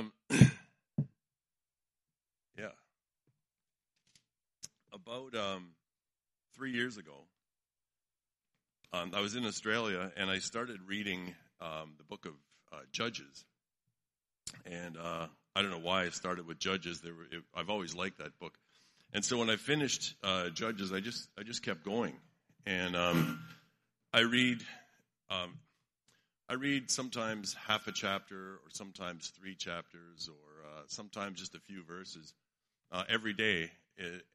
Um, yeah. About um, three years ago, um, I was in Australia and I started reading um, the book of uh, Judges. And uh, I don't know why I started with Judges. There were, it, I've always liked that book. And so when I finished uh, Judges, I just I just kept going, and um, I read um, I read sometimes half a chapter, or sometimes three chapters, or uh, sometimes just a few verses uh, every day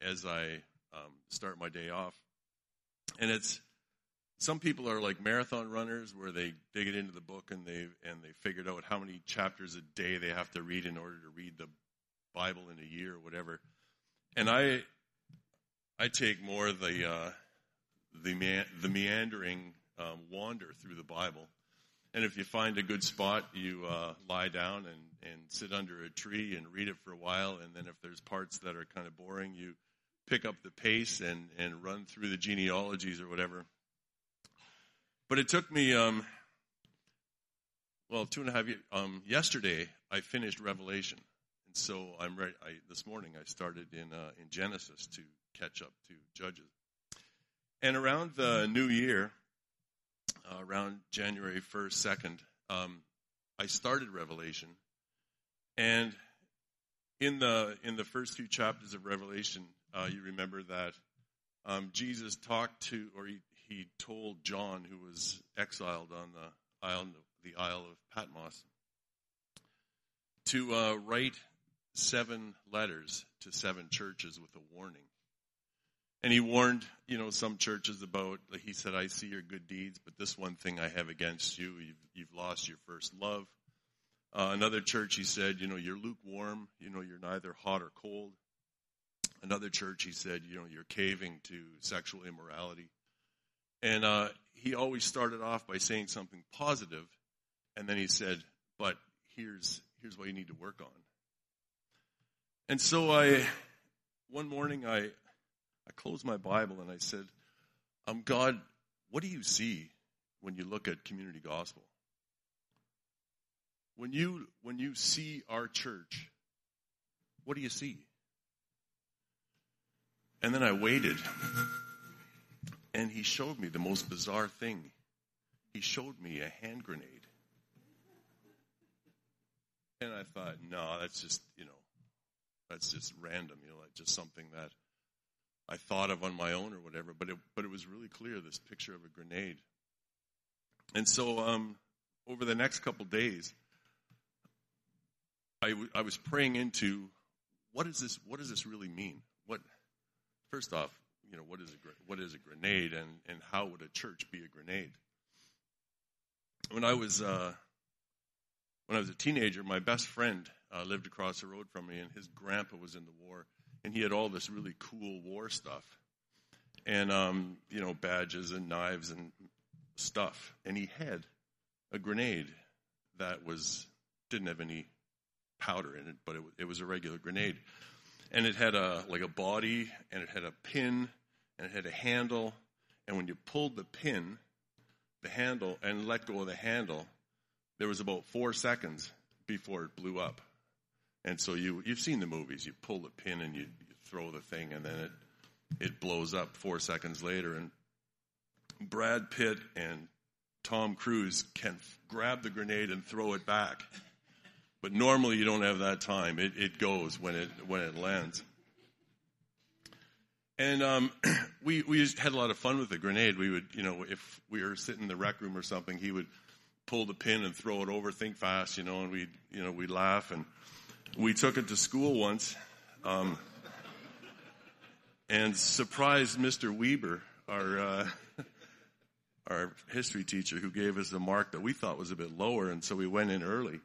as I um, start my day off. And it's some people are like marathon runners where they dig it into the book and they and they figured out how many chapters a day they have to read in order to read the Bible in a year or whatever. And I I take more the uh, the the meandering um, wander through the Bible and if you find a good spot, you uh, lie down and, and sit under a tree and read it for a while. And then if there's parts that are kind of boring, you pick up the pace and, and run through the genealogies or whatever. But it took me, um, well, two and a half years. Um, yesterday, I finished Revelation. And so I'm right, I, this morning, I started in, uh, in Genesis to catch up to Judges. And around the new year, uh, around January 1st, 2nd, um, I started Revelation. And in the, in the first few chapters of Revelation, uh, you remember that um, Jesus talked to, or he, he told John, who was exiled on the isle, the Isle of Patmos, to uh, write seven letters to seven churches with a warning. And he warned, you know, some churches about, he said, I see your good deeds, but this one thing I have against you, you've, you've lost your first love. Uh, another church, he said, you know, you're lukewarm, you know, you're neither hot or cold. Another church, he said, you know, you're caving to sexual immorality. And uh, he always started off by saying something positive, and then he said, but here's, here's what you need to work on. And so I, one morning I, I closed my Bible and I said, um, God, what do you see when you look at community gospel? When you, when you see our church, what do you see? And then I waited and he showed me the most bizarre thing. He showed me a hand grenade. And I thought, no, that's just, you know, that's just random, you know, like just something that I thought of on my own or whatever, but it, but it was really clear this picture of a grenade. And so, um, over the next couple days, I, w- I was praying into what is this? What does this really mean? What, first off, you know, what is a what is a grenade, and and how would a church be a grenade? When I was uh, when I was a teenager, my best friend uh, lived across the road from me, and his grandpa was in the war, and he had all this really cool war stuff, and um, you know badges and knives and stuff, and he had a grenade that was didn't have any powder in it, but it, it was a regular grenade, and it had a like a body, and it had a pin, and it had a handle, and when you pulled the pin, the handle, and let go of the handle, there was about four seconds before it blew up. And so you you've seen the movies. You pull the pin and you, you throw the thing, and then it it blows up four seconds later. And Brad Pitt and Tom Cruise can grab the grenade and throw it back. But normally you don't have that time. It, it goes when it when it lands. And um, we we had a lot of fun with the grenade. We would, you know, if we were sitting in the rec room or something, he would pull the pin and throw it over, think fast, you know, and we'd, you know, we'd laugh and we took it to school once um, and surprised Mr. Weber, our uh, our history teacher, who gave us a mark that we thought was a bit lower, and so we went in early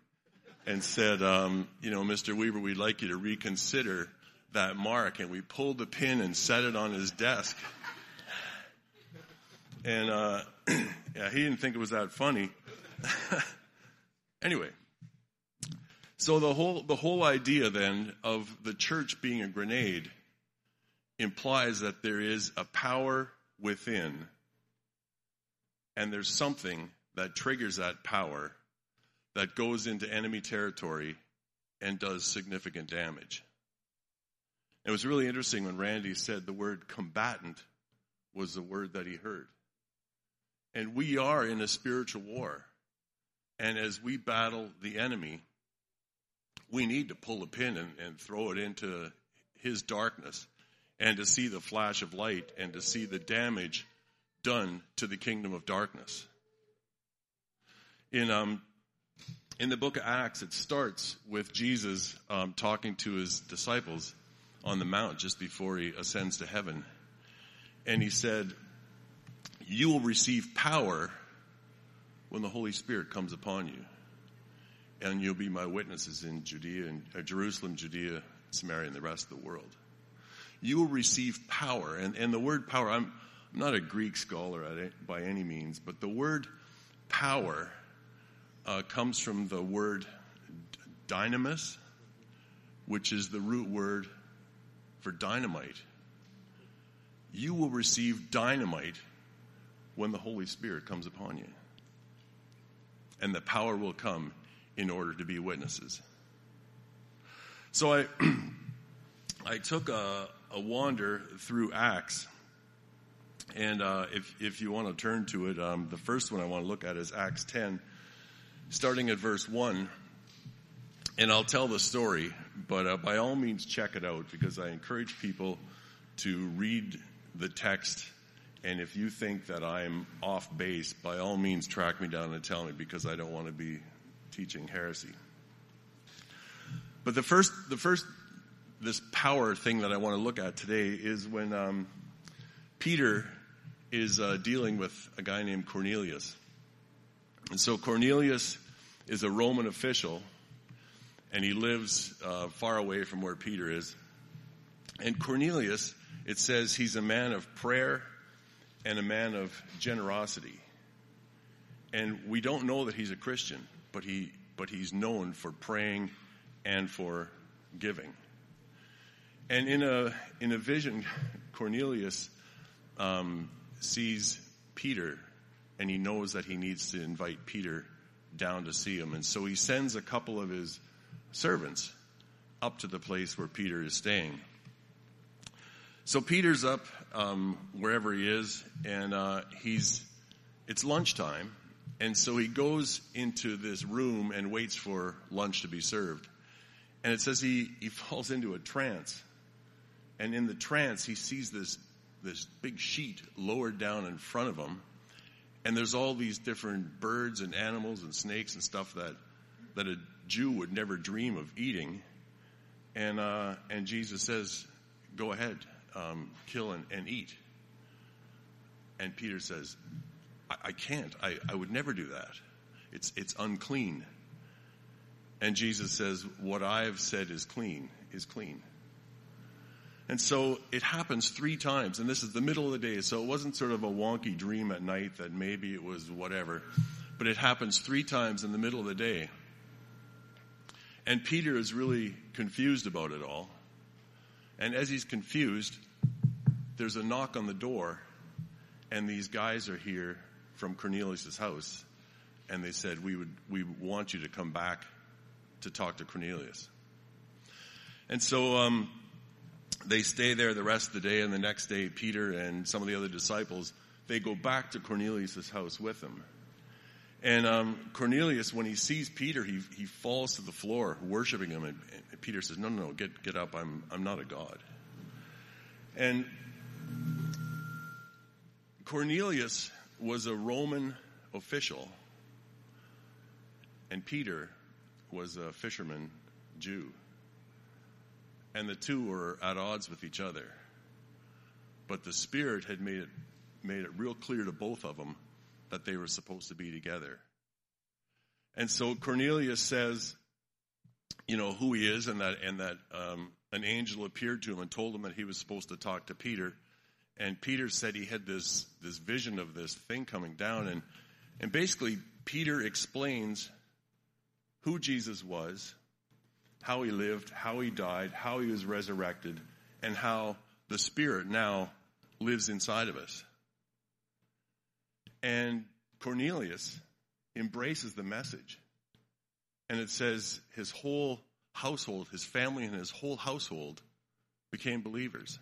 and said, um, you know, Mr. Weber, we'd like you to reconsider that mark, and we pulled the pin and set it on his desk. And uh, yeah, he didn't think it was that funny. anyway, so the whole, the whole idea then of the church being a grenade implies that there is a power within and there's something that triggers that power that goes into enemy territory and does significant damage. It was really interesting when Randy said the word combatant was the word that he heard. And we are in a spiritual war. And as we battle the enemy, we need to pull a pin and, and throw it into his darkness and to see the flash of light and to see the damage done to the kingdom of darkness. In um, in the book of Acts, it starts with Jesus um, talking to his disciples on the mount just before he ascends to heaven, and he said, "You will receive power when the Holy Spirit comes upon you, and you'll be my witnesses in Judea and uh, Jerusalem, Judea, Samaria, and the rest of the world." You will receive power, and and the word power. I'm I'm not a Greek scholar by any means, but the word power uh, comes from the word dynamis, which is the root word for dynamite. You will receive dynamite when the Holy Spirit comes upon you. And the power will come in order to be witnesses. So I, I took a, a wander through Acts and uh, if, if you want to turn to it, um, the first one I want to look at is Acts 10, starting at verse 1. And I'll tell the story, but uh, by all means check it out because I encourage people to read the text. And if you think that I'm off base, by all means track me down and tell me because I don't want to be teaching heresy. But the first, the first, this power thing that I want to look at today is when um, Peter is uh, dealing with a guy named Cornelius. And so Cornelius is a Roman official, and he lives uh, far away from where Peter is. And Cornelius, it says he's a man of prayer and a man of generosity. And we don't know that he's a Christian, but he but he's known for praying and for giving. And in a in a vision, Cornelius um, sees Peter and he knows that he needs to invite Peter down to see him. And so he sends a couple of his servants up to the place where Peter is staying. So Peter's up um, wherever he is, and uh, he's it's lunchtime, and so he goes into this room and waits for lunch to be served. And it says he he falls into a trance, and in the trance he sees this this big sheet lowered down in front of him, and there's all these different birds and animals and snakes and stuff that that a Jew would never dream of eating. And uh, and Jesus says, "Go ahead, um, kill and, and, eat." And Peter says, I, I can't. I, I would never do that. It's it's unclean." And Jesus says, "What I've said is clean is clean." And so it happens three times, and this is the middle of the day, so it wasn't sort of a wonky dream at night that maybe it was whatever, but it happens three times in the middle of the day. And Peter is really confused about it all. And as he's confused, there's a knock on the door, and these guys are here from Cornelius' house, and they said, we would, we want you to come back to talk to Cornelius. And so, um, they stay there the rest of the day, and the next day, Peter and some of the other disciples, they go back to Cornelius' house with him. And um, Cornelius, when he sees Peter, he, he falls to the floor, worshiping him. And, and Peter says, No, no, no, get, get up. I'm, I'm not a God. And Cornelius was a Roman official, and Peter was a fisherman Jew and the two were at odds with each other. But the Spirit had made it, made it real clear to both of them that they were supposed to be together. And so Cornelius says, you know, who he is and that, and that, um, an angel appeared to him and told him that he was supposed to talk to Peter. And Peter said he had this, this vision of this thing coming down. And, and basically, Peter explains who Jesus was, how he lived, how he died, how he was resurrected, and how the Spirit now lives inside of us. And Cornelius embraces the message. And it says his whole household, his family, and his whole household became believers.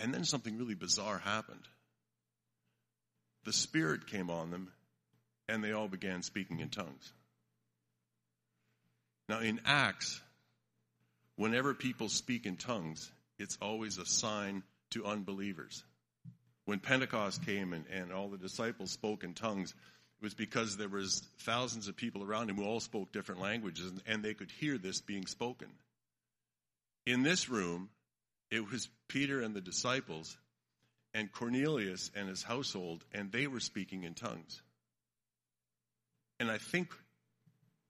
And then something really bizarre happened. The Spirit came on them, and they all began speaking in tongues. Now, in Acts, whenever people speak in tongues, it's always a sign to unbelievers. When Pentecost came and, and all the disciples spoke in tongues, it was because there was thousands of people around him who all spoke different languages and, and they could hear this being spoken. In this room, it was Peter and the disciples and Cornelius and his household, and they were speaking in tongues. And I think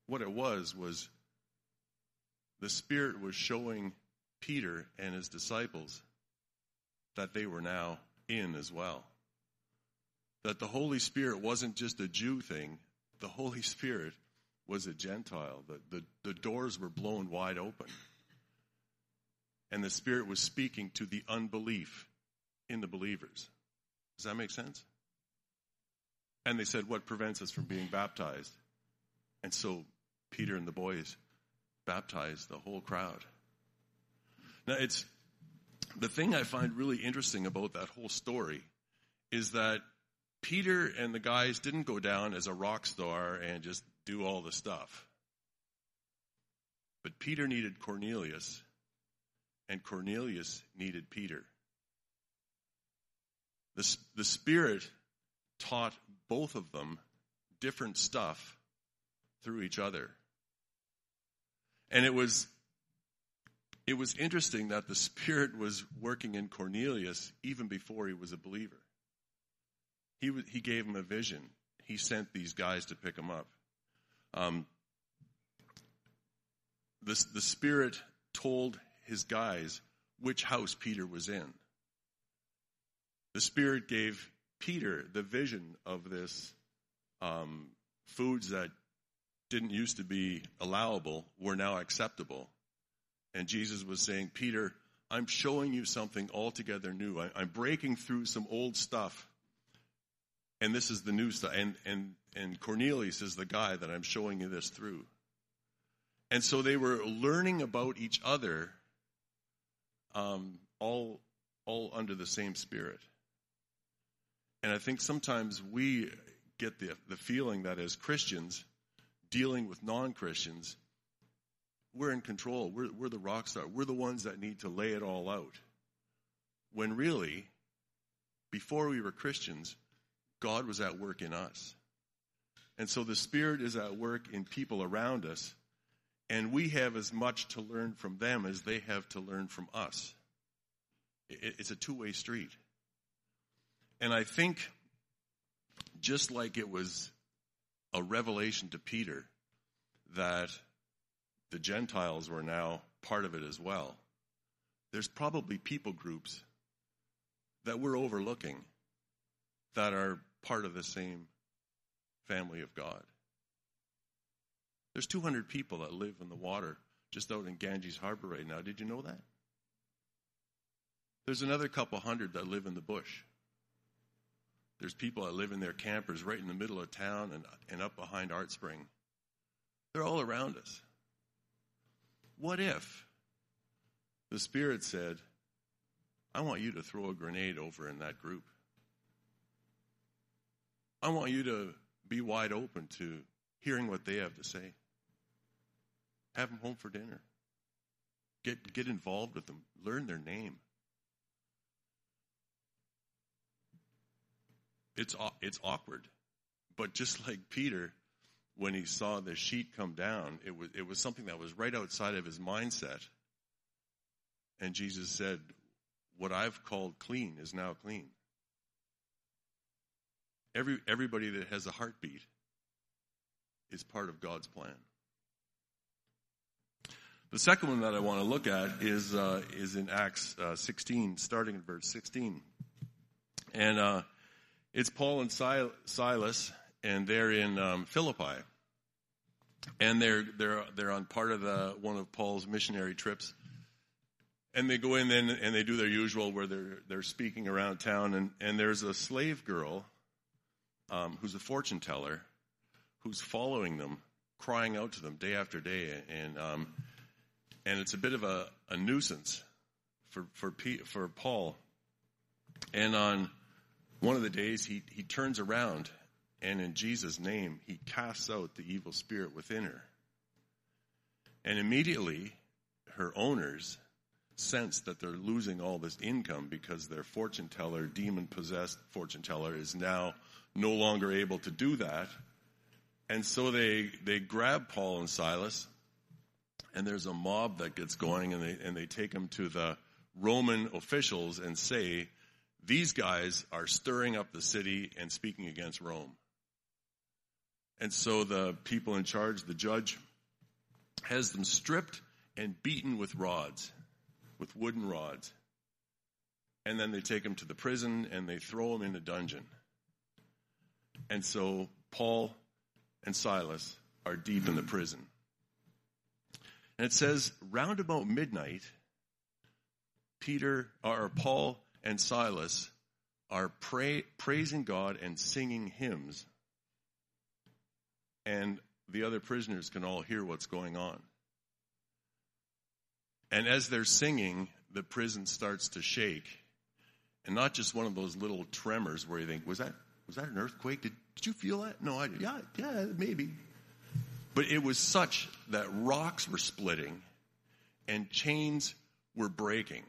what it was was the Spirit was showing Peter and his disciples that they were now in as well. That the Holy Spirit wasn't just a Jew thing, the Holy Spirit was a Gentile. The, the, the doors were blown wide open. And the Spirit was speaking to the unbelief in the believers. Does that make sense? And they said, What prevents us from being baptized? And so Peter and the boys baptized the whole crowd. Now, it's the thing I find really interesting about that whole story is that Peter and the guys didn't go down as a rock star and just do all the stuff. But Peter needed Cornelius, and Cornelius needed Peter. The, the Spirit taught both of them different stuff through each other. And it was it was interesting that the Spirit was working in Cornelius even before he was a believer. He, he gave him a vision. He sent these guys to pick him up. Um, the, the Spirit told his guys which house Peter was in. The Spirit gave Peter the vision of this um, foods that didn't used to be allowable were now acceptable. And Jesus was saying, Peter, I'm showing you something altogether new. I, am breaking through some old stuff. And this is the new stuff. And, and, and Cornelius is the guy that I'm showing you this through. And so they were learning about each other, um, all, all under the same spirit. And I think sometimes we get the, the feeling that as Christians, dealing with non Christians, we're in control. We're, we're the rock star. We're the ones that need to lay it all out. When really, before we were Christians, God was at work in us. And so the Spirit is at work in people around us, and we have as much to learn from them as they have to learn from us. It's a two way street. And I think just like it was a revelation to Peter that the Gentiles were now part of it as well. There's probably people groups that we're overlooking that are part of the same family of God. There's 200 people that live in the water just out in Ganges Harbor right now. Did you know that? There's another couple hundred that live in the bush. There's people that live in their campers right in the middle of town and, and up behind Art Spring. They're all around us. What if the Spirit said, I want you to throw a grenade over in that group? I want you to be wide open to hearing what they have to say. Have them home for dinner. Get, get involved with them. Learn their name. It's, it's awkward. But just like Peter, when he saw the sheet come down, it was, it was something that was right outside of his mindset. And Jesus said, What I've called clean is now clean. Every, everybody that has a heartbeat is part of God's plan. The second one that I want to look at is, uh, is in Acts uh, 16, starting in verse 16. And uh, it's Paul and Silas, and they're in um, Philippi and they're they're they're on part of the one of Paul's missionary trips. And they go in then and they do their usual where they're they're speaking around town and, and there's a slave girl um, who's a fortune teller who's following them crying out to them day after day, and um, and it's a bit of a, a nuisance for for P, for Paul. And on one of the days, he he turns around, and in Jesus' name, he casts out the evil spirit within her. And immediately, her owners sense that they're losing all this income because their fortune teller, demon possessed fortune teller, is now no longer able to do that. And so they, they grab Paul and Silas, and there's a mob that gets going, and they, and they take them to the Roman officials and say, These guys are stirring up the city and speaking against Rome. And so the people in charge, the judge, has them stripped and beaten with rods, with wooden rods. And then they take them to the prison and they throw them in a dungeon. And so Paul and Silas are deep in the prison. And it says, round about midnight, Peter or Paul and Silas are pray, praising God and singing hymns. And the other prisoners can all hear what's going on. And as they're singing, the prison starts to shake. And not just one of those little tremors where you think, was that, was that an earthquake? Did, did you feel that? No, I, yeah, yeah, maybe. But it was such that rocks were splitting and chains were breaking.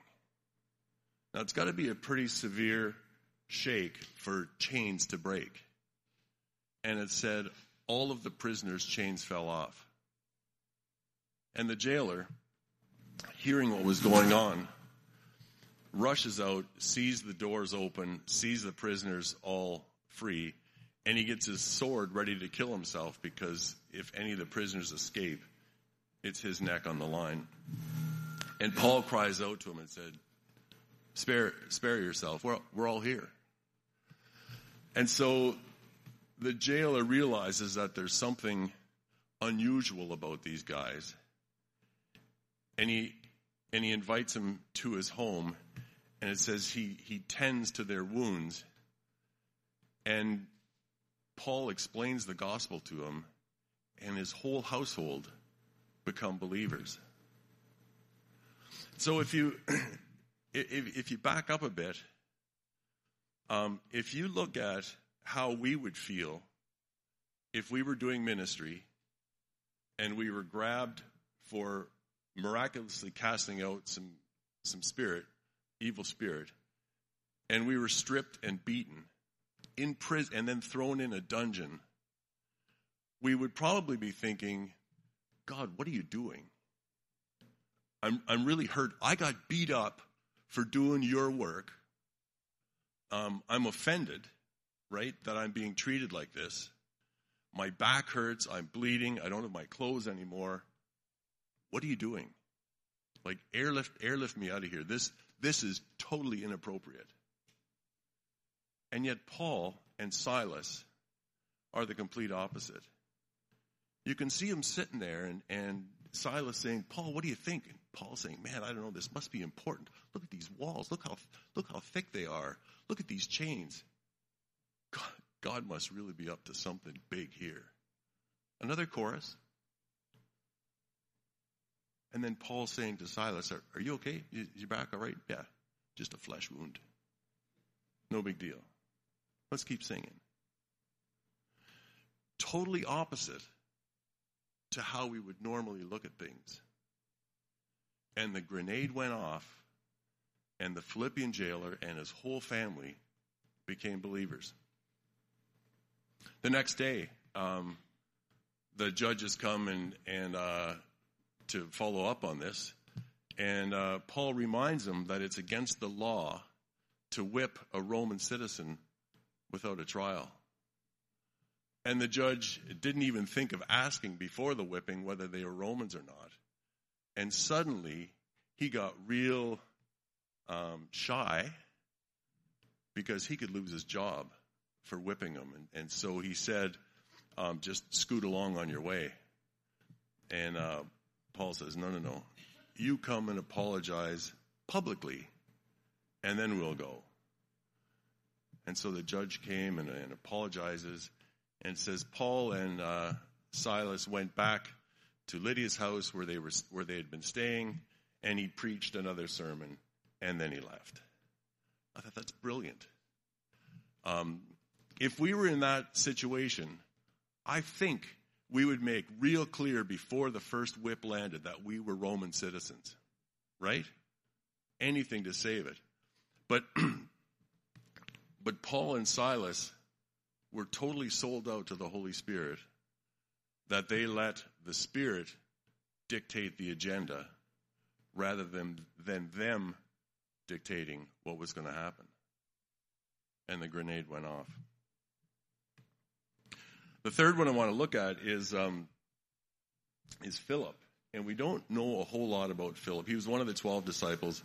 Now it's got to be a pretty severe shake for chains to break. And it said all of the prisoners' chains fell off. And the jailer, hearing what was going on, rushes out, sees the doors open, sees the prisoners all free, and he gets his sword ready to kill himself because if any of the prisoners escape, it's his neck on the line. And Paul cries out to him and said, Spare, spare yourself. We're, we're all here. And so the jailer realizes that there's something unusual about these guys. And he, and he invites them to his home. And it says he, he tends to their wounds. And Paul explains the gospel to him, and his whole household become believers. So if you if, if you back up a bit, um, if you look at how we would feel if we were doing ministry and we were grabbed for miraculously casting out some some spirit, evil spirit, and we were stripped and beaten in prison and then thrown in a dungeon, we would probably be thinking, God, what are you doing? I'm, I'm really hurt. I got beat up for doing your work. Um, I'm offended, right, that I'm being treated like this. My back hurts. I'm bleeding. I don't have my clothes anymore. What are you doing? Like airlift, airlift me out of here. This, this is totally inappropriate. And yet, Paul and Silas are the complete opposite. You can see him sitting there, and, and Silas saying, Paul, what do you think? And Paul saying, Man, I don't know, this must be important. Look at these walls. Look how, look how thick they are. Look at these chains. God, God must really be up to something big here. Another chorus. And then Paul saying to Silas, Are, are you okay? Is your back all right? Yeah, just a flesh wound. No big deal. Let's keep singing. Totally opposite to how we would normally look at things. And the grenade went off, and the Philippian jailer and his whole family became believers. The next day, um, the judges come and, and uh, to follow up on this, and uh, Paul reminds them that it's against the law to whip a Roman citizen without a trial. And the judge didn't even think of asking before the whipping whether they were Romans or not. And suddenly he got real um, shy because he could lose his job for whipping them. And, and so he said, um, just scoot along on your way. And uh, Paul says, no, no, no. You come and apologize publicly, and then we'll go. And so the judge came and, and apologizes and says, Paul and uh, Silas went back to Lydia's house where they were where they had been staying, and he preached another sermon, and then he left. I thought that's brilliant. Um, if we were in that situation, I think we would make real clear before the first whip landed that we were Roman citizens, right? Anything to save it. But but Paul and Silas were totally sold out to the Holy Spirit that they let the Spirit dictate the agenda rather than, than them dictating what was going to happen. And the grenade went off. The third one I want to look at is, um, is Philip. And we don't know a whole lot about Philip. He was one of the 12 disciples.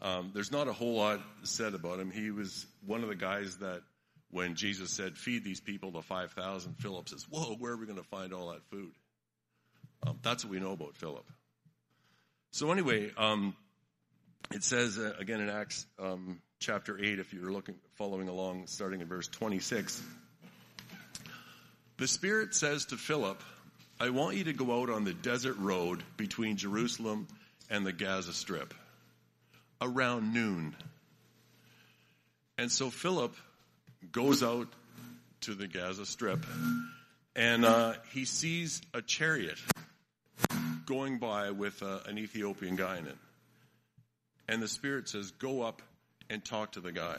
Um, there's not a whole lot said about him. He was one of the guys that when Jesus said, feed these people, the 5,000, Philip says, whoa, where are we going to find all that food? Um, that's what we know about Philip. So anyway, um, it says uh, again in Acts um, chapter 8, if you're looking, following along, starting in verse 26. The Spirit says to Philip, I want you to go out on the desert road between Jerusalem and the Gaza Strip around noon. And so Philip goes out to the Gaza Strip and uh, he sees a chariot going by with uh, an Ethiopian guy in it. And the Spirit says, Go up and talk to the guy.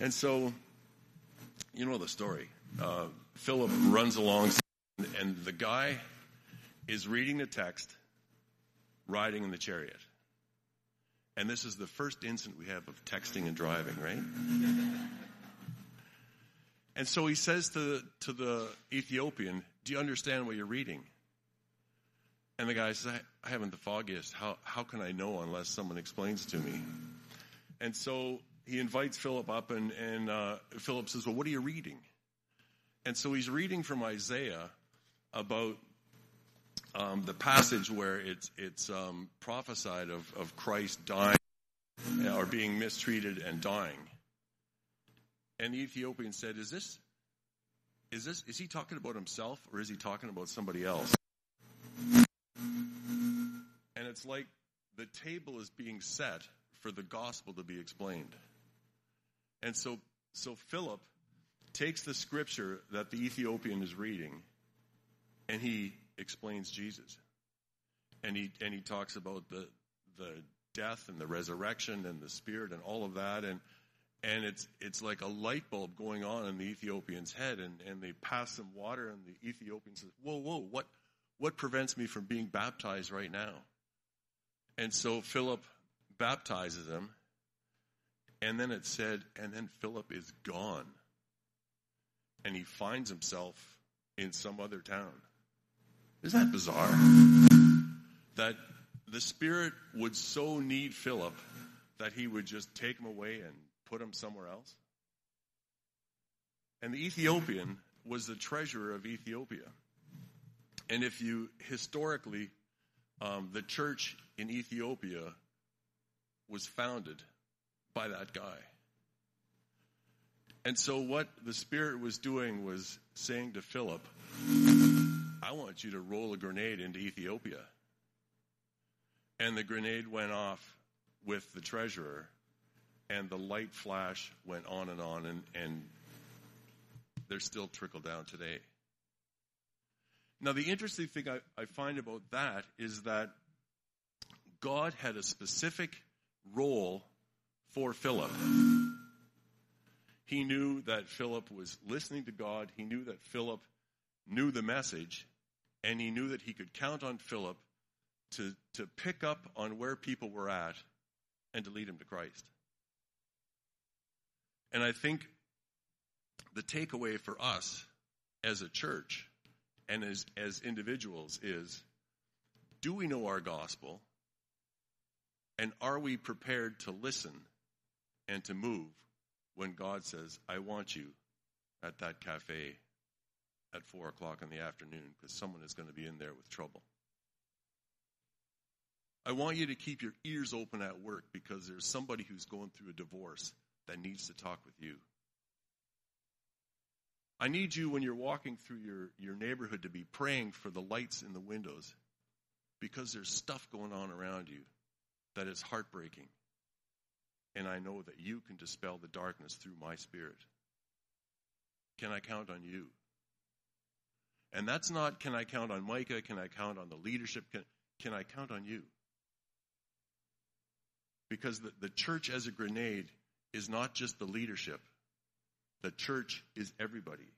And so, you know the story. Uh, Philip runs along, and the guy is reading the text, riding in the chariot. And this is the first incident we have of texting and driving, right? And so he says to, to the Ethiopian, Do you understand what you're reading? And the guy says, I, I haven't the foggiest. How, how can I know unless someone explains to me? And so he invites Philip up, and, and uh, Philip says, Well, what are you reading? And so he's reading from Isaiah about um, the passage where it's, it's um, prophesied of, of Christ dying or being mistreated and dying. And the Ethiopian said, Is this, is this, is he talking about himself or is he talking about somebody else? And it's like the table is being set for the gospel to be explained. And so, so Philip takes the scripture that the Ethiopian is reading and he explains Jesus. And he, and he talks about the, the death and the resurrection and the spirit and all of that. And, and it's, it's like a light bulb going on in the Ethiopian's head. And, and they pass some water and the Ethiopian says, whoa, whoa, what, what prevents me from being baptized right now? And so Philip baptizes him. And then it said, and then Philip is gone. And he finds himself in some other town. Isn't that bizarre? That the Spirit would so need Philip that he would just take him away and put him somewhere else. And the Ethiopian was the treasurer of Ethiopia. And if you historically, um, the church in Ethiopia was founded by that guy. And so, what the Spirit was doing was saying to Philip, I want you to roll a grenade into Ethiopia. And the grenade went off with the treasurer, and the light flash went on and on, and, and they're still trickle down today. Now, the interesting thing I, I find about that is that God had a specific role for Philip. He knew that Philip was listening to God. He knew that Philip knew the message, and he knew that he could count on Philip to, to pick up on where people were at and to lead him to Christ. And I think the takeaway for us as a church and as, as individuals is do we know our gospel? And are we prepared to listen and to move when God says, I want you at that cafe at 4 o'clock in the afternoon because someone is going to be in there with trouble? I want you to keep your ears open at work because there's somebody who's going through a divorce that needs to talk with you. I need you when you're walking through your, your neighborhood to be praying for the lights in the windows because there's stuff going on around you that is heartbreaking. And I know that you can dispel the darkness through my spirit. Can I count on you? And that's not can I count on Micah? Can I count on the leadership? Can, can I count on you? Because the, the church as a grenade is not just the leadership, the church is everybody.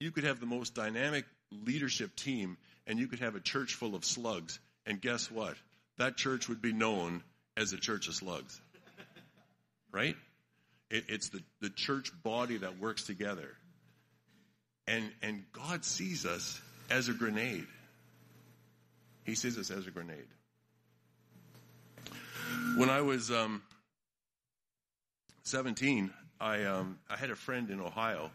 You could have the most dynamic leadership team, and you could have a church full of slugs, and guess what? That church would be known as a church of slugs. Right? It, it's the, the church body that works together. And, and God sees us as a grenade. He sees us as a grenade. When I was um, 17, I um, I had a friend in Ohio,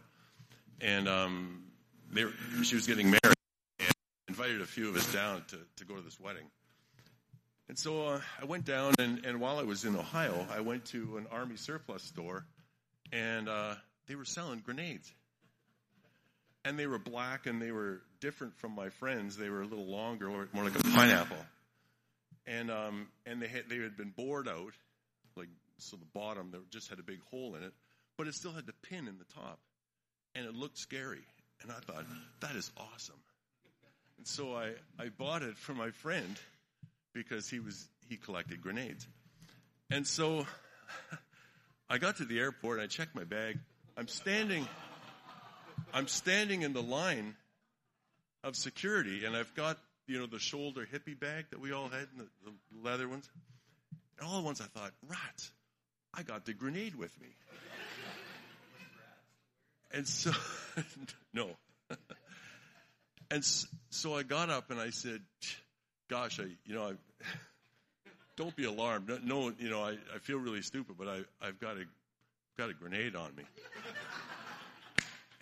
and um, they were, she was getting married, and invited a few of us down to, to go to this wedding. And so uh, I went down, and, and while I was in Ohio, I went to an army surplus store, and uh, they were selling grenades. And they were black, and they were different from my friends. They were a little longer, more like a pineapple. And um, and they had they had been bored out, like so the bottom that just had a big hole in it, but it still had the pin in the top, and it looked scary. And I thought that is awesome. And so I I bought it for my friend because he was he collected grenades. And so I got to the airport, and I checked my bag. I'm standing I'm standing in the line of security and I've got, you know, the shoulder hippie bag that we all had, the, the leather ones. And all at once I thought, rats, I got the grenade with me. and so, no. and so I got up and I said, gosh, I, you know, I, don't be alarmed. No, no you know, I, I feel really stupid, but I, I've got a, got a grenade on me.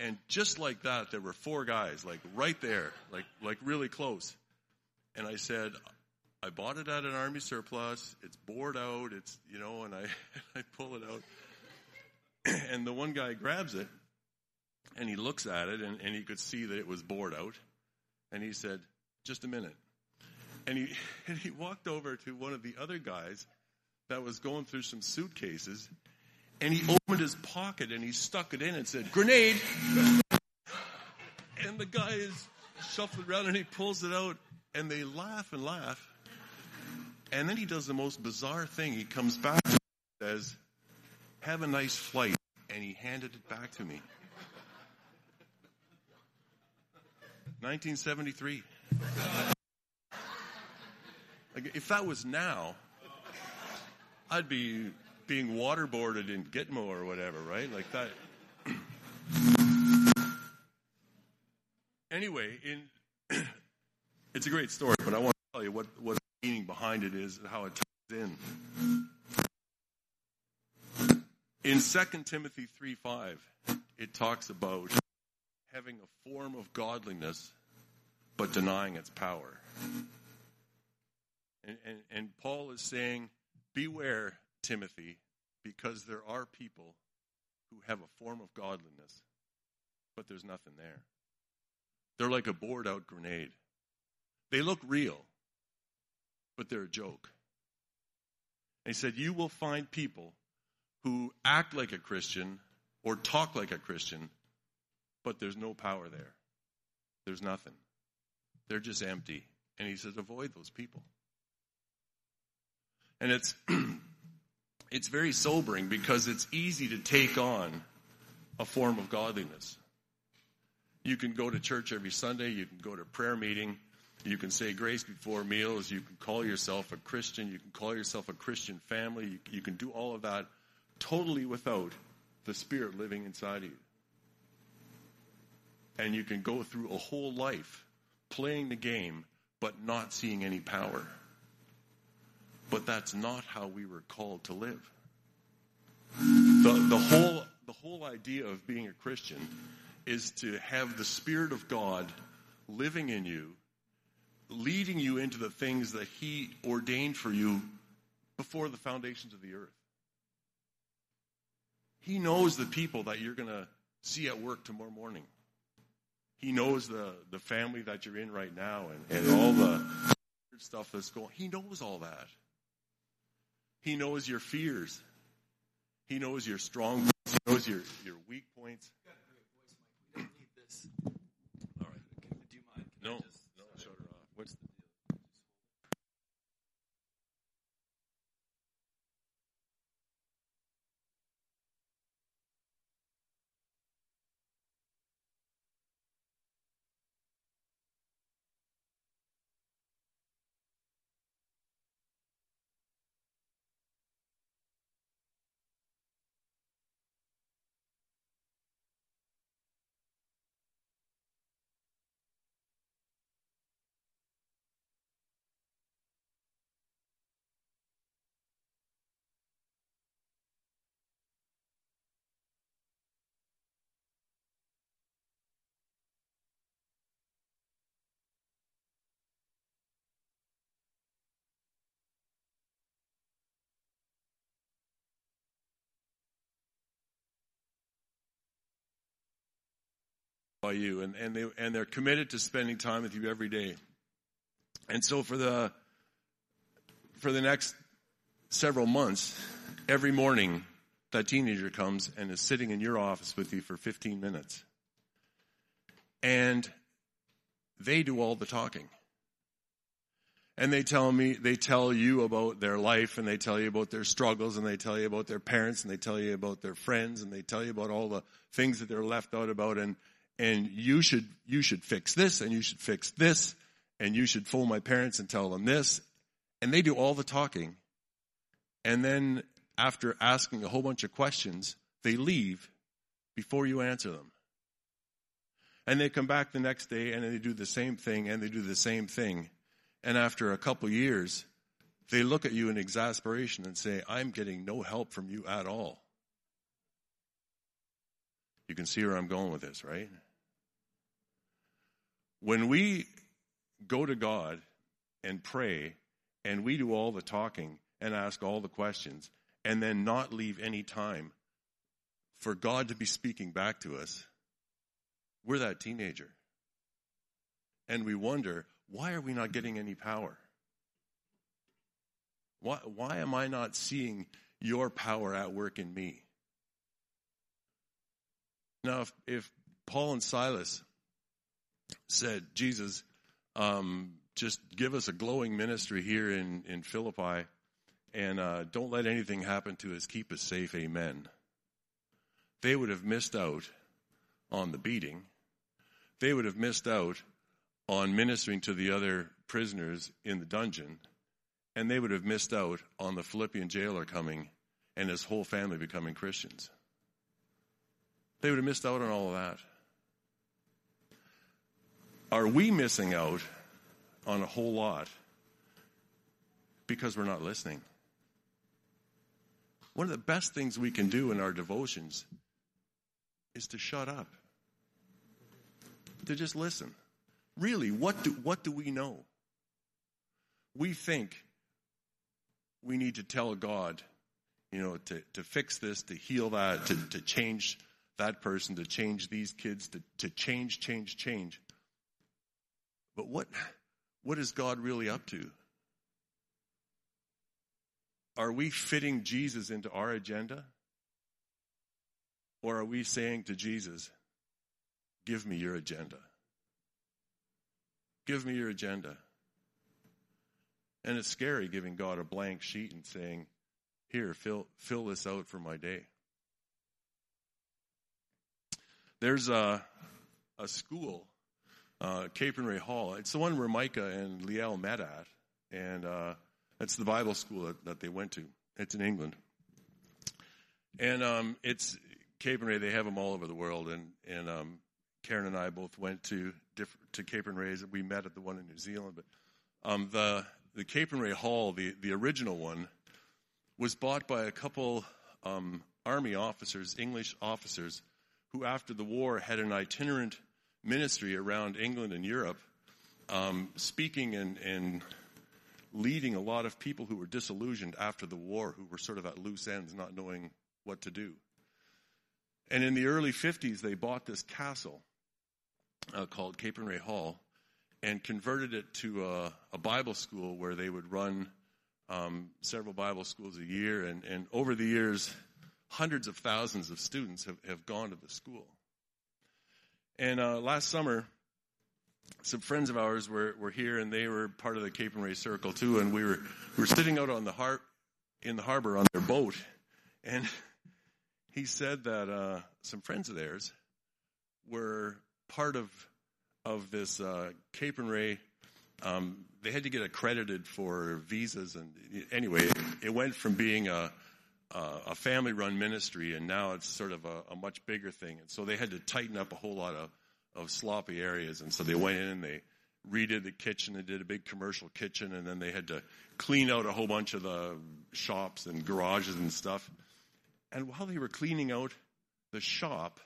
And just like that, there were four guys, like right there, like, like really close. And I said, I bought it at an army surplus. It's bored out. It's, you know, and I, I pull it out. And the one guy grabs it and he looks at it and, and he could see that it was bored out. And he said, just a minute. And he, and he walked over to one of the other guys that was going through some suitcases and he opened his pocket and he stuck it in and said, grenade. and the guy is shuffling around and he pulls it out and they laugh and laugh. And then he does the most bizarre thing. He comes back and says, have a nice flight. And he handed it back to me. 1973. Like, if that was now, I'd be being waterboarded in Gitmo or whatever, right? Like that. anyway, in it's a great story, but I want to tell you what, what the meaning behind it is and how it ties in. In 2 Timothy 3 5, it talks about having a form of godliness but denying its power. And, and, and Paul is saying, Beware, Timothy, because there are people who have a form of godliness, but there's nothing there. They're like a bored out grenade. They look real, but they're a joke. And he said, You will find people who act like a Christian or talk like a Christian, but there's no power there. There's nothing. They're just empty. And he says, Avoid those people. And it's it's very sobering because it's easy to take on a form of godliness. You can go to church every Sunday, you can go to prayer meeting, you can say grace before meals, you can call yourself a Christian, you can call yourself a Christian family, you, you can do all of that totally without the Spirit living inside of you. And you can go through a whole life playing the game but not seeing any power. But that's not how we were called to live. The, the, whole, the whole idea of being a Christian is to have the Spirit of God living in you, leading you into the things that He ordained for you before the foundations of the earth. He knows the people that you're going to see at work tomorrow morning. He knows the, the family that you're in right now and, and all the stuff that's going He knows all that. He knows your fears. He knows your strong points. He knows your, your weak points. By you and, and they and they're committed to spending time with you every day. And so for the for the next several months, every morning that teenager comes and is sitting in your office with you for 15 minutes. And they do all the talking. And they tell me, they tell you about their life and they tell you about their struggles and they tell you about their parents and they tell you about their friends and they tell you about all the things that they're left out about and, and you should, you should fix this and you should fix this and you should fool my parents and tell them this. And they do all the talking. And then after asking a whole bunch of questions, they leave before you answer them. And they come back the next day and they do the same thing and they do the same thing. And after a couple years, they look at you in exasperation and say, I'm getting no help from you at all. You can see where I'm going with this, right? When we go to God and pray and we do all the talking and ask all the questions and then not leave any time for God to be speaking back to us, we're that teenager. And we wonder, why are we not getting any power? Why, why am I not seeing your power at work in me? Now, if, if Paul and Silas said, Jesus, um, just give us a glowing ministry here in, in Philippi and uh, don't let anything happen to us, keep us safe, amen. They would have missed out on the beating. They would have missed out on ministering to the other prisoners in the dungeon, and they would have missed out on the Philippian jailer coming and his whole family becoming Christians. They would have missed out on all of that. Are we missing out on a whole lot because we're not listening? One of the best things we can do in our devotions is to shut up, to just listen. Really, what do, what do we know? We think we need to tell God, you know, to, to fix this, to heal that, to, to change that person, to change these kids, to, to change, change, change. But what, what is God really up to? Are we fitting Jesus into our agenda? Or are we saying to Jesus, give me your agenda? Give me your agenda. And it's scary giving God a blank sheet and saying, here, fill, fill this out for my day. There's a, a school, uh, Capernwray Hall. It's the one where Micah and Liel met at. And uh, the Bible school that, that, they went to. It's in England. And um, it's Capernwray, they have them all over the world. And, and um, Karen and I both went to to Capernwrays. We met at the one in New Zealand. But um, the, the Capernwray Hall, the, the original one, was bought by a couple um, Army officers, English officers, who after the war had an itinerant ministry around England and Europe, um, speaking and, and leading a lot of people who were disillusioned after the war, who were sort of at loose ends, not knowing what to do. And in the early 50s, they bought this castle uh, called Capernwray Hall and converted it to a, a Bible school where they would run um, several Bible schools a year. And, and over the years, hundreds of thousands of students have, have gone to the school. And uh, last summer, some friends of ours were, were here and they were part of the Capernwray Circle too. And we were, we were sitting out on the har- in the harbor on their boat. And he said that uh, some friends of theirs were part of of this uh, Capernwray. Um, they had to get accredited for visas, and anyway, it went from being a Uh, a family run ministry, and now it's sort of a, a, much bigger thing. And so they had to tighten up a whole lot of, of sloppy areas. And so they went in and they redid the kitchen. They did a big commercial kitchen, and then they had to clean out a whole bunch of the shops and garages and stuff. And while they were cleaning out the shop,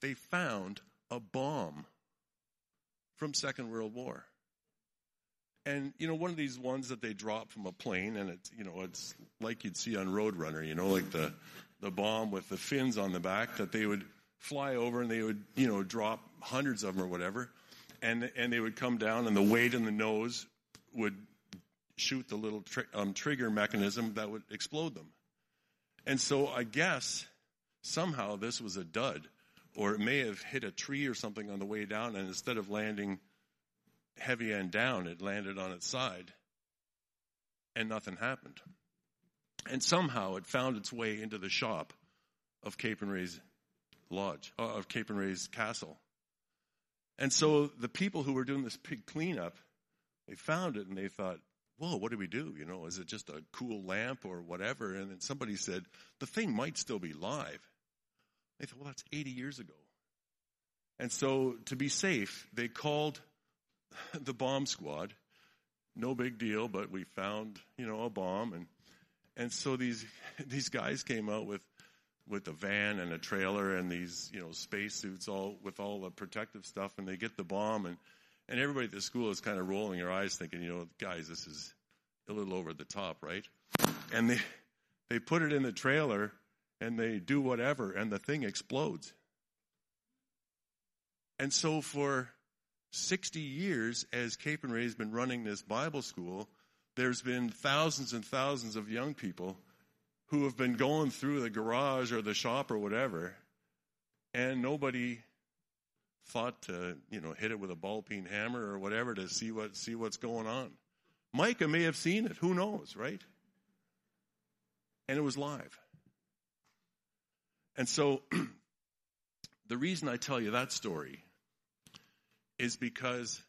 they found a bomb from Second World War. And you know, one of these ones that they drop from a plane, and it's you know, it's like you'd see on Roadrunner, you know, like the the bomb with the fins on the back that they would fly over and they would you know drop hundreds of them or whatever, and and they would come down and the weight in the nose would shoot the little tri- um, trigger mechanism that would explode them. And so I guess somehow this was a dud, or it may have hit a tree or something on the way down, and instead of landing heavy end down, it landed on its side, and nothing happened. And somehow it found its way into the shop of Capernwray's lodge, uh, of Capernwray's castle. And so the people who were doing this big cleanup, they found it and they thought, whoa, what do we do? You know, is it just a cool lamp or whatever? And then somebody said, the thing might still be live. They thought, well, that's 80 years ago. And so to be safe, they called the bomb squad. No big deal, but we found, you know, a bomb and and so these these guys came out with with a van and a trailer and these, you know, spacesuits all with all the protective stuff and they get the bomb and and everybody at the school is kind of rolling their eyes thinking, you know, guys, this is a little over the top, right? And they they put it in the trailer and they do whatever and the thing explodes. And so for 60 years as Capernwray has been running this Bible school, there's been thousands and thousands of young people who have been going through the garage or the shop or whatever, and nobody thought to, you know, hit it with a ball peen hammer or whatever to see what see what's going on. Micah may have seen it, who knows, right? And it was live. And so the reason I tell you that story is because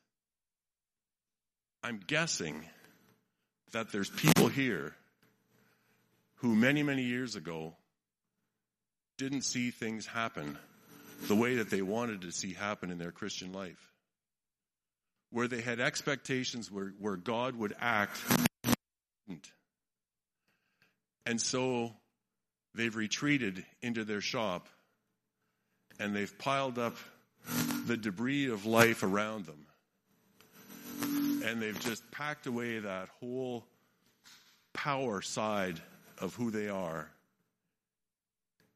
I'm guessing that there's people here who many, many years ago didn't see things happen the way that they wanted to see happen in their Christian life. Where they had expectations where, where God would act. And so they've retreated into their shop and they've piled up the debris of life around them. And they've just packed away that whole power side of who they are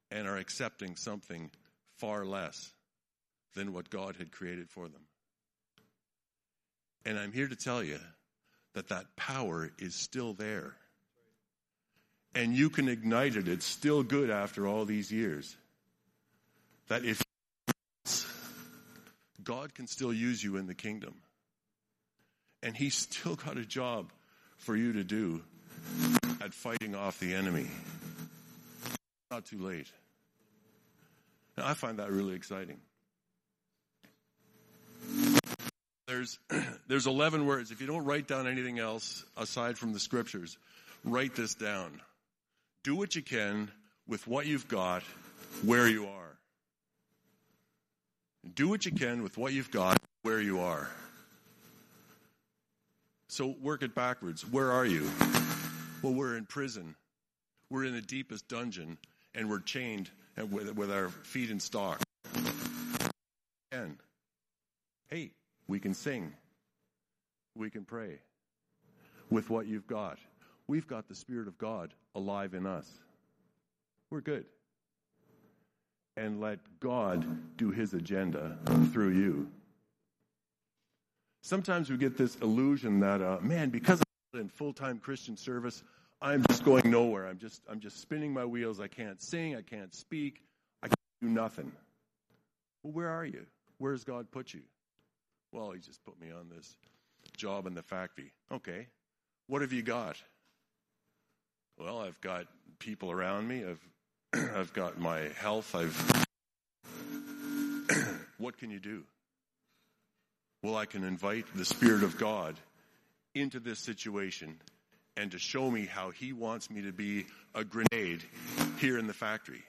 and are accepting something far less than what God had created for them. And I'm here to tell you that that power is still there. And you can ignite it. It's still good after all these years. That if God can still use you in the kingdom. And He's still got a job for you to do at fighting off the enemy. Not too late. And I find that really exciting. There's, there's 11 words. If you don't write down anything else aside from the scriptures, write this down. Do what you can with what you've got where you are. Do what you can with what you've got where you are. So work it backwards. Where are you? Well, we're in prison. We're in the deepest dungeon, and we're chained with, with our feet in stock. And hey, we can sing. We can pray with what you've got. We've got the Spirit of God alive in us. We're good. And let God do his agenda through you. Sometimes we get this illusion that, uh, man, because I'm in full time Christian service, I'm just going nowhere. I'm just, I'm just spinning my wheels. I can't sing. I can't speak. I can't do nothing. Well, where are you? Where's God put you? Well, He just put me on this job in the factory. Okay. What have you got? Well, I've got people around me. I've, I've got my health. I've. what can you do? Well, I can invite the Spirit of God into this situation and to show me how He wants me to be a grenade here in the factory,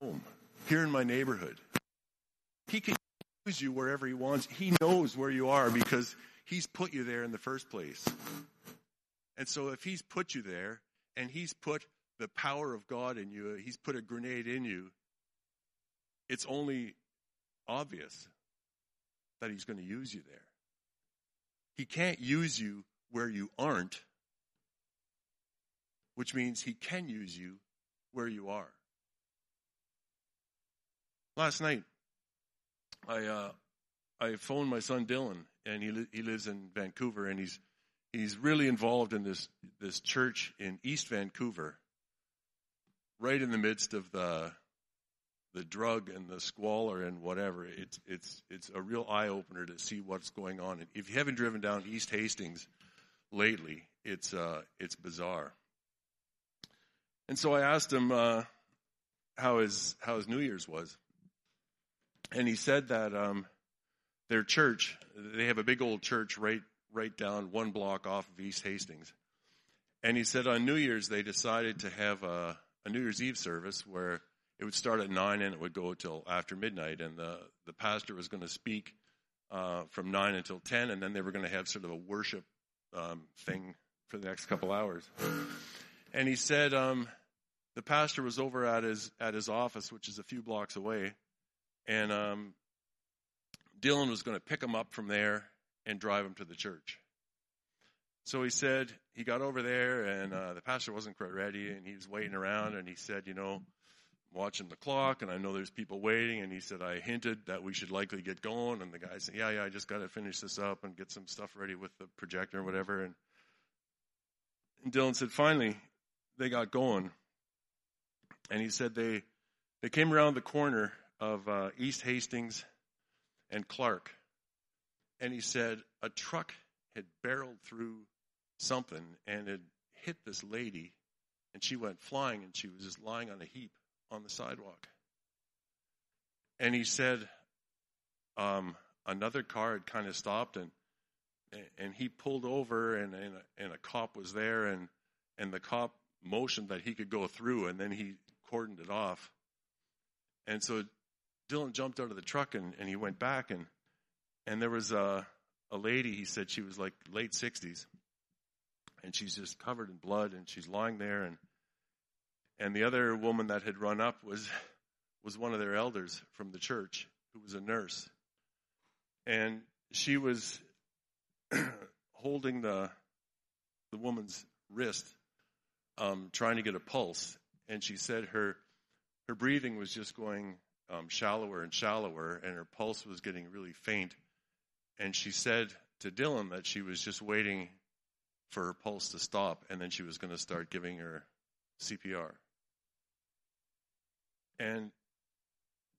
home, here in my neighborhood. He can use you wherever He wants. He knows where you are because He's put you there in the first place. And so if He's put you there and He's put the power of God in you, He's put a grenade in you, it's only obvious that He's going to use you there. He can't use you where you aren't, which means He can use you where you are. Last night, I uh, I phoned my son Dylan, and he li- he lives in Vancouver, and he's he's really involved in this this church in East Vancouver, right in the midst of the the drug and the squalor and whatever. It's it's it's a real eye opener to see what's going on. And if you haven't driven down East Hastings lately, it's uh, it's bizarre. And so I asked him uh, how his how his New Year's was, and he said that um, their church they have a big old church right right down one block off of East Hastings, and he said on New Year's they decided to have a, a New Year's Eve service where it would start at nine and it would go till after midnight, and the the pastor was going to speak uh, from nine until ten, and then they were going to have sort of a worship um, thing for the next couple hours. And he said um, the pastor was over at his at his office, which is a few blocks away, and um, Dylan was going to pick him up from there and drive him to the church. So he said he got over there, and uh, the pastor wasn't quite ready, and he was waiting around, and he said, you know, I'm watching the clock, and I know there's people waiting, and he said I hinted that we should likely get going, and the guy said, yeah, yeah, I just got to finish this up and get some stuff ready with the projector or whatever, and, and Dylan said finally they got going, and he said they they came around the corner of uh, East Hastings and Clark, and he said a truck had barreled through something and it hit this lady, and she went flying, and she was just lying on a heap on the sidewalk. And he said um, another car had kind of stopped, and and he pulled over, and and a, and a cop was there, and and the cop motioned that he could go through, and then he cordoned it off. And so Dylan jumped out of the truck and, and he went back and and there was a a lady. He said she was like late sixties, and she's just covered in blood and she's lying there and and the other woman that had run up was was one of their elders from the church who was a nurse, and she was holding the the woman's wrist, um, trying to get a pulse, and she said her her breathing was just going um, shallower and shallower, and her pulse was getting really faint. And she said to Dylan that she was just waiting for her pulse to stop, and then she was going to start giving her CPR. And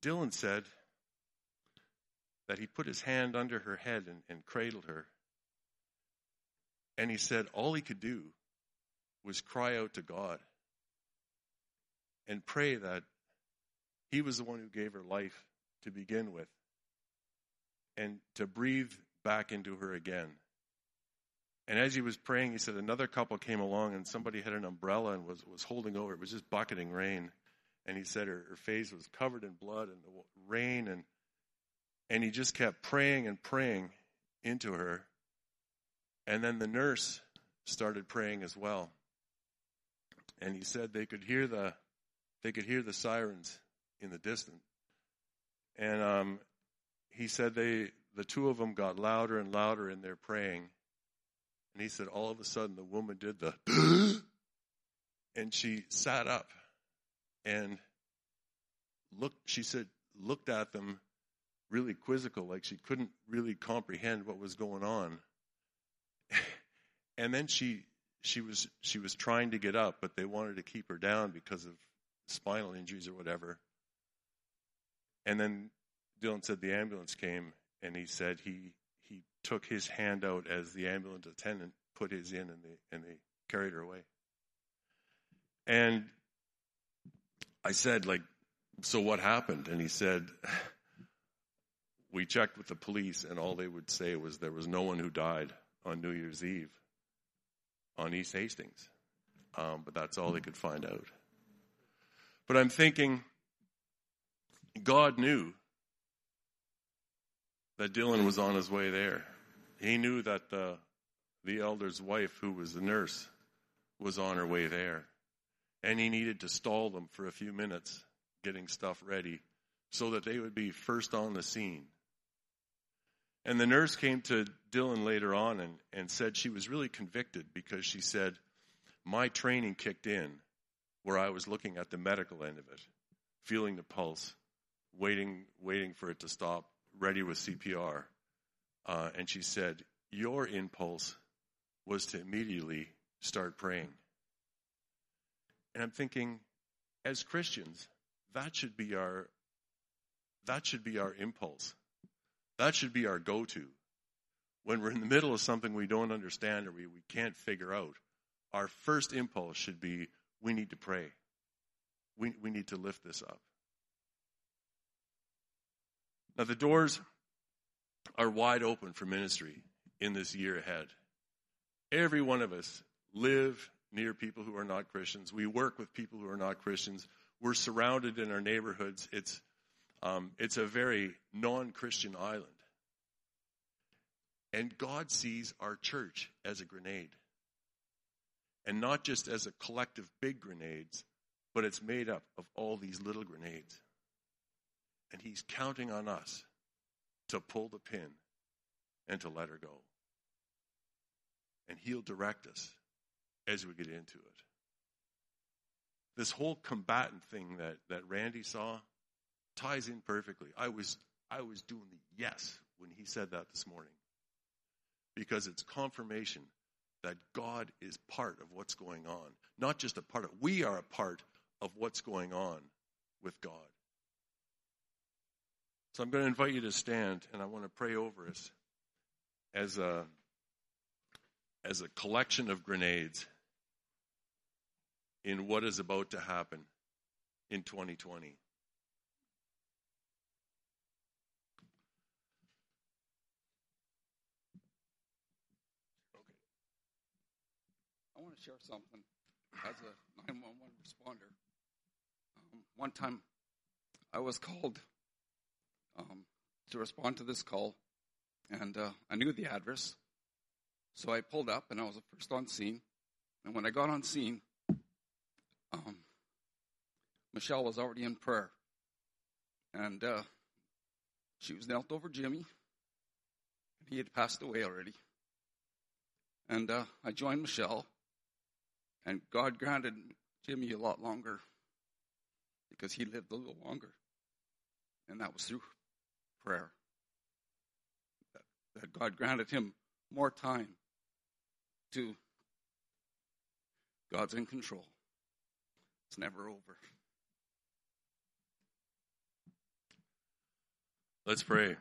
Dylan said that he put his hand under her head and, and cradled her. And he said all he could do was cry out to God and pray that he was the one who gave her life to begin with and to breathe back into her again. And as he was praying, he said another couple came along and somebody had an umbrella and was, was holding over. It was just bucketing rain. And he said her, her face was covered in blood and the rain. And, and he just kept praying and praying into her. And then the nurse started praying as well. And he said they could hear the, they could hear the sirens in the distance. And um, he said they, the two of them got louder and louder in their praying. And he said all of a sudden the woman did the, and she sat up and looked, she said, looked at them really quizzical, like she couldn't really comprehend what was going on. And then she she was she was trying to get up, but they wanted to keep her down because of spinal injuries or whatever. And then Dylan said the ambulance came, and he said he he took his hand out as the ambulance attendant put his in, and they and they carried her away. And I said, like, so what happened? And he said, we checked with the police, and all they would say was there was no one who died on New Year's Eve on East Hastings. Um, but that's all they could find out. But I'm thinking, God knew that Dylan was on his way there. He knew that the, the elder's wife, who was the nurse, was on her way there. And he needed to stall them for a few minutes, getting stuff ready, so that they would be first on the scene. And the nurse came to Dylan later on and, and said she was really convicted because she said, My training kicked in where I was looking at the medical end of it, feeling the pulse, waiting, waiting for it to stop, ready with CPR. Uh, and she said, Your impulse was to immediately start praying. And I'm thinking, as Christians, that should be our that should be our impulse. That should be our go to. When we're in the middle of something we don't understand or we, we can't figure out, our first impulse should be we need to pray. We, we need to lift this up. Now, the doors are wide open for ministry in this year ahead. Every one of us live near people who are not Christians. We work with people who are not Christians. We're surrounded in our neighborhoods. It's um, it's a very non Christian island. And God sees our church as a grenade. And not just as a collective big grenades, but it's made up of all these little grenades. And He's counting on us to pull the pin and to let her go. And He'll direct us as we get into it. This whole combatant thing that, that Randy saw, ties in perfectly. I was I was doing the yes when he said that this morning. Because it's confirmation that God is part of what's going on. Not just a part of we are a part of what's going on with God. So I'm going to invite you to stand and I want to pray over us as a as a collection of grenades in what is about to happen in 2020. I want to share something as a 911 responder. Um, one time I was called um, to respond to this call, and uh, I knew the address. So I pulled up, and I was the first on scene. And when I got on scene, um, Michelle was already in prayer. And uh, she was knelt over Jimmy. and He had passed away already. And uh, I joined Michelle. And God granted Jimmy a lot longer because he lived a little longer. And that was through prayer. That, God granted him more time to God's in control. It's never over. Let's pray.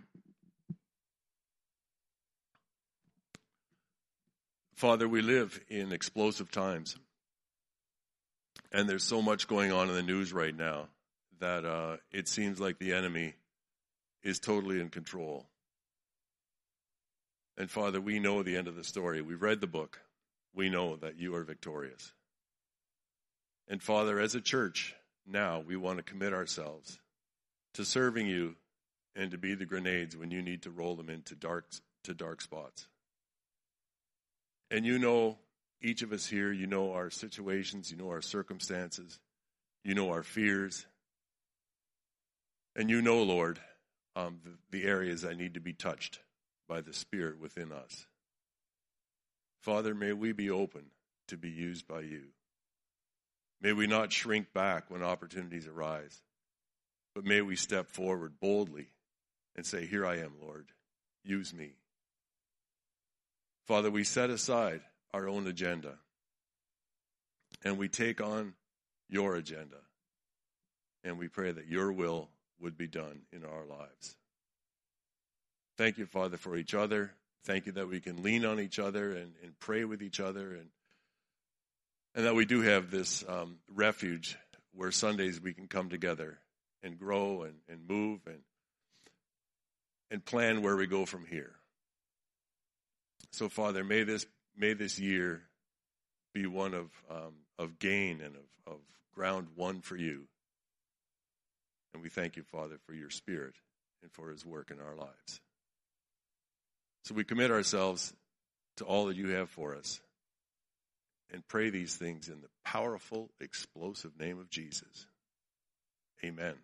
Father, we live in explosive times. And there's so much going on in the news right now that uh, it seems like the enemy is totally in control. And Father, we know the end of the story. We've read the book. We know that you are victorious. And Father, as a church, now we want to commit ourselves to serving you and to be the grenades when you need to roll them into dark to dark spots. And you know each of us here, you know our situations, you know our circumstances, you know our fears. And you know, Lord, um, the, the areas that need to be touched by the Spirit within us. Father, may we be open to be used by you. May we not shrink back when opportunities arise. but may we step forward boldly and say, Here I am, Lord. Use me. Father, we set aside our own agenda and we take on your agenda. And we pray that your will would be done in our lives. Thank you, Father, for each other. Thank you that we can lean on each other and, and pray with each other and and that we do have this um, refuge where Sundays we can come together and grow and, and move and and plan where we go from here. So, Father, may this may this year be one of um, of gain and of, of ground won for you. And we thank you, Father, for your Spirit and for His work in our lives. So we commit ourselves to all that you have for us and pray these things in the powerful, explosive name of Jesus. Amen.